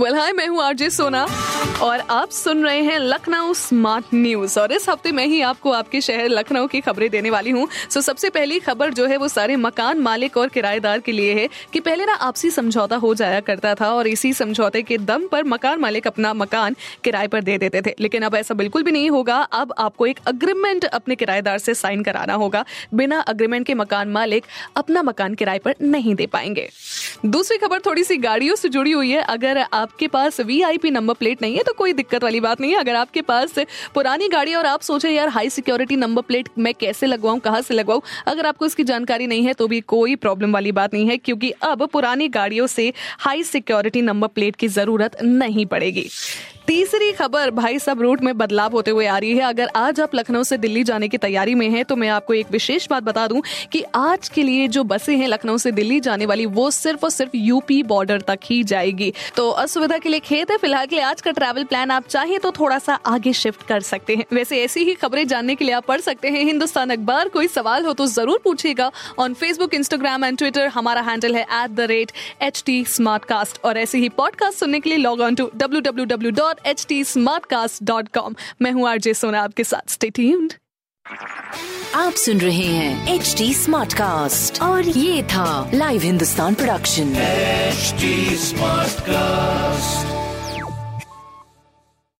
well hi मैं हूँ RJ सोना और आप सुन रहे हैं लखनऊ स्मार्ट न्यूज़ और इस हफ़्ते मैं ही आपको आपके शहर लखनऊ की खबरें देने वाली हूँ। सो सबसे पहली खबर जो है वो सारे मकान मालिक और किराएदार के लिए है कि पहले ना आपसी समझौता हो जाया करता था और इसी समझौते के दम पर मकान मालिक अपना मकान किराए पर दे देते थे। लेकिन अब ऐसा बिल्कुल भी नहीं होगा। अब आपको एक अग्रीमेंट अपने किराएदार से साइन कराना होगा। बिना अग्रीमेंट के मकान मालिक अपना मकान किराए पर नहीं दे पाएँगे। दूसरी खबर थोड़ी सी गाड़ियों से जुड़ी हुई है। अगर आपके पास वीआईपी नंबर प्लेट नहीं है तो कोई दिक्कत वाली बात नहीं है। अगर आपके पास पुरानी गाड़ी और आप सोचे, यार हाई सिक्योरिटी नंबर प्लेट मैं कैसे लगवाऊं, कहाँ से लगवाऊं? अगर आपको इसकी जानकारी नहीं है तो भी कोई प्रॉब्लम वाली बात नहीं है, क्योंकि अब पुरानी गाड़ियों से हाई सिक्योरिटी नंबर प्लेट की ज़रूरत नहीं पड़ेगी। तीसरी खबर, भाई सब रूट में बदलाव होते हुए आ रही है। अगर आज आप लखनऊ से दिल्ली जाने की तैयारी में हैं तो मैं आपको एक विशेष बात बता दूँ कि आज के लिए जो बसें हैं लखनऊ से दिल्ली जाने वाली, वो सिर्फ़ और सिर्फ़ यूपी बॉर्डर तक ही जाएगी। तो असुविधा के लिए खेत है, फ़िलहाल के लिए आज का ट्रैवल प्लान आप चाहें तो थोड़ा सा आगे शिफ्ट कर सकते हैं। वैसे ऐसी ही खबरें जानने के लिए आप पढ़ सकते हैं। हिंदुस्तान अखबार, कोई सवाल हो तो ज़रूर पूछेगा on Facebook Instagram and Twitter हमारा हैंडल है at the rate H T और ऐसे ही पॉडकास्ट सुनने के लिए log on to W W W dot H T smart cast dot com मैं हूँ आरजे सोना आपके साथ स्टे ट्यून्ड आप सुन रहे हैं एच टी स्मार्ट कास्ट और ये था live Hindustan production H smart Smartcast.